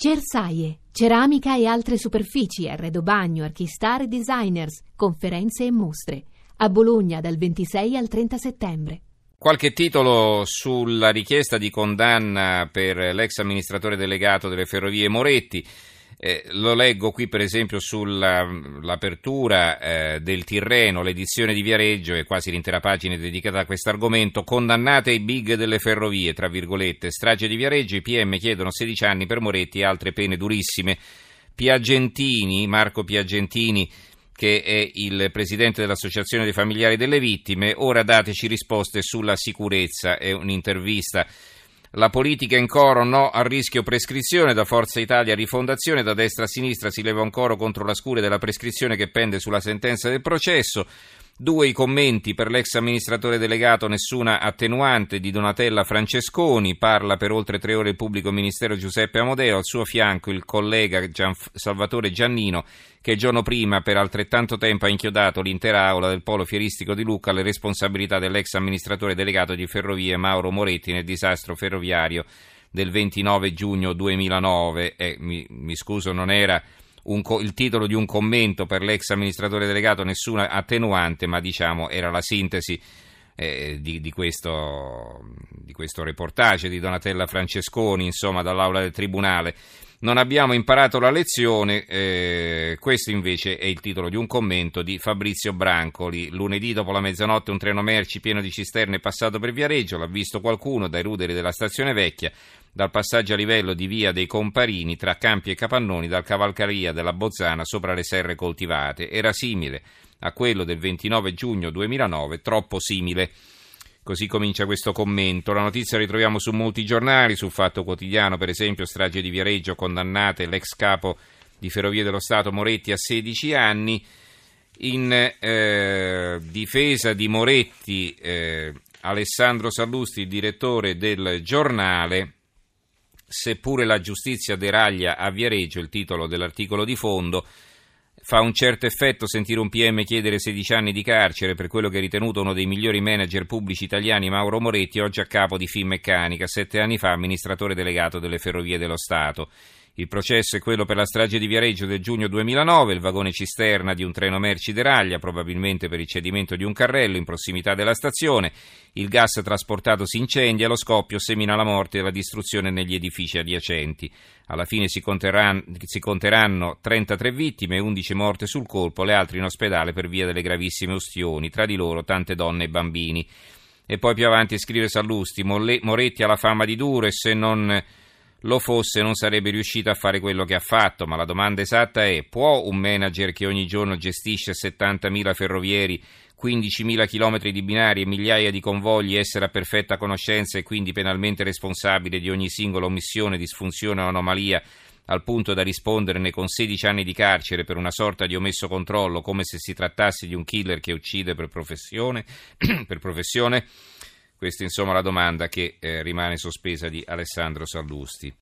Cersaie, ceramica e altre superfici, arredo bagno, archistar e designers, conferenze e mostre. A Bologna dal 26 al 30 settembre. Qualche titolo sulla richiesta di condanna per l'ex amministratore delegato delle ferrovie Moretti. Eh, lo leggo qui per esempio sull'apertura eh, del Tirreno, l'edizione di Viareggio e quasi l'intera pagina dedicata a questo argomento. Condannate i big delle ferrovie, tra virgolette, strage di Viareggio, i PM chiedono 16 anni per Moretti e altre pene durissime. Piagentini, Marco Piagentini, che è il presidente dell'Associazione dei familiari delle vittime, ora dateci risposte sulla sicurezza, è un'intervista la politica in coro no al rischio prescrizione, da Forza Italia rifondazione, da destra a sinistra si leva un coro contro la scure della prescrizione che pende sulla sentenza del processo. Due i commenti per l'ex amministratore delegato, nessuna attenuante di Donatella Francesconi, parla per oltre tre ore il pubblico ministero Giuseppe Amodeo, al suo fianco il collega Gian, Salvatore Giannino che il giorno prima per altrettanto tempo ha inchiodato l'intera aula del polo fieristico di Lucca alle responsabilità dell'ex amministratore delegato di Ferrovie Mauro Moretti nel disastro ferroviario del 29 giugno 2009. Eh, mi, mi scuso, non era un, il titolo di un commento per l'ex amministratore delegato, nessuna attenuante, ma diciamo era la sintesi eh, di, di, questo, di questo reportage di Donatella Francesconi, insomma, dall'aula del Tribunale. Non abbiamo imparato la lezione, eh, questo invece è il titolo di un commento di Fabrizio Brancoli. Lunedì dopo la mezzanotte un treno merci pieno di cisterne è passato per Viareggio, l'ha visto qualcuno dai ruderi della stazione vecchia, dal passaggio a livello di via dei Comparini tra Campi e Capannoni, dal cavalcaria della Bozzana sopra le serre coltivate. Era simile a quello del 29 giugno 2009, troppo simile. Così comincia questo commento. La notizia la ritroviamo su molti giornali, sul Fatto Quotidiano, per esempio, strage di Viareggio, condannate l'ex capo di Ferrovie dello Stato Moretti a 16 anni. In eh, difesa di Moretti, eh, Alessandro Sallusti, direttore del giornale, seppure la giustizia deraglia a Viareggio, il titolo dell'articolo di fondo, Fa un certo effetto sentire un PM chiedere 16 anni di carcere per quello che è ritenuto uno dei migliori manager pubblici italiani, Mauro Moretti, oggi a capo di Finmeccanica, sette anni fa amministratore delegato delle Ferrovie dello Stato. Il processo è quello per la strage di Viareggio del giugno 2009, il vagone cisterna di un treno merci deraglia, probabilmente per il cedimento di un carrello in prossimità della stazione, il gas trasportato si incendia, lo scoppio semina la morte e la distruzione negli edifici adiacenti. Alla fine si conteranno, si conteranno 33 vittime, 11 morte sul colpo, le altre in ospedale per via delle gravissime ustioni, tra di loro tante donne e bambini. E poi più avanti scrive Sallusti, Moretti ha la fama di duro e se non lo fosse non sarebbe riuscito a fare quello che ha fatto, ma la domanda esatta è può un manager che ogni giorno gestisce 70.000 ferrovieri, 15.000 km di binari e migliaia di convogli essere a perfetta conoscenza e quindi penalmente responsabile di ogni singola omissione, disfunzione o anomalia al punto da risponderne con 16 anni di carcere per una sorta di omesso controllo, come se si trattasse di un killer che uccide per professione? per professione? Questa insomma la domanda che eh, rimane sospesa di Alessandro Sallusti.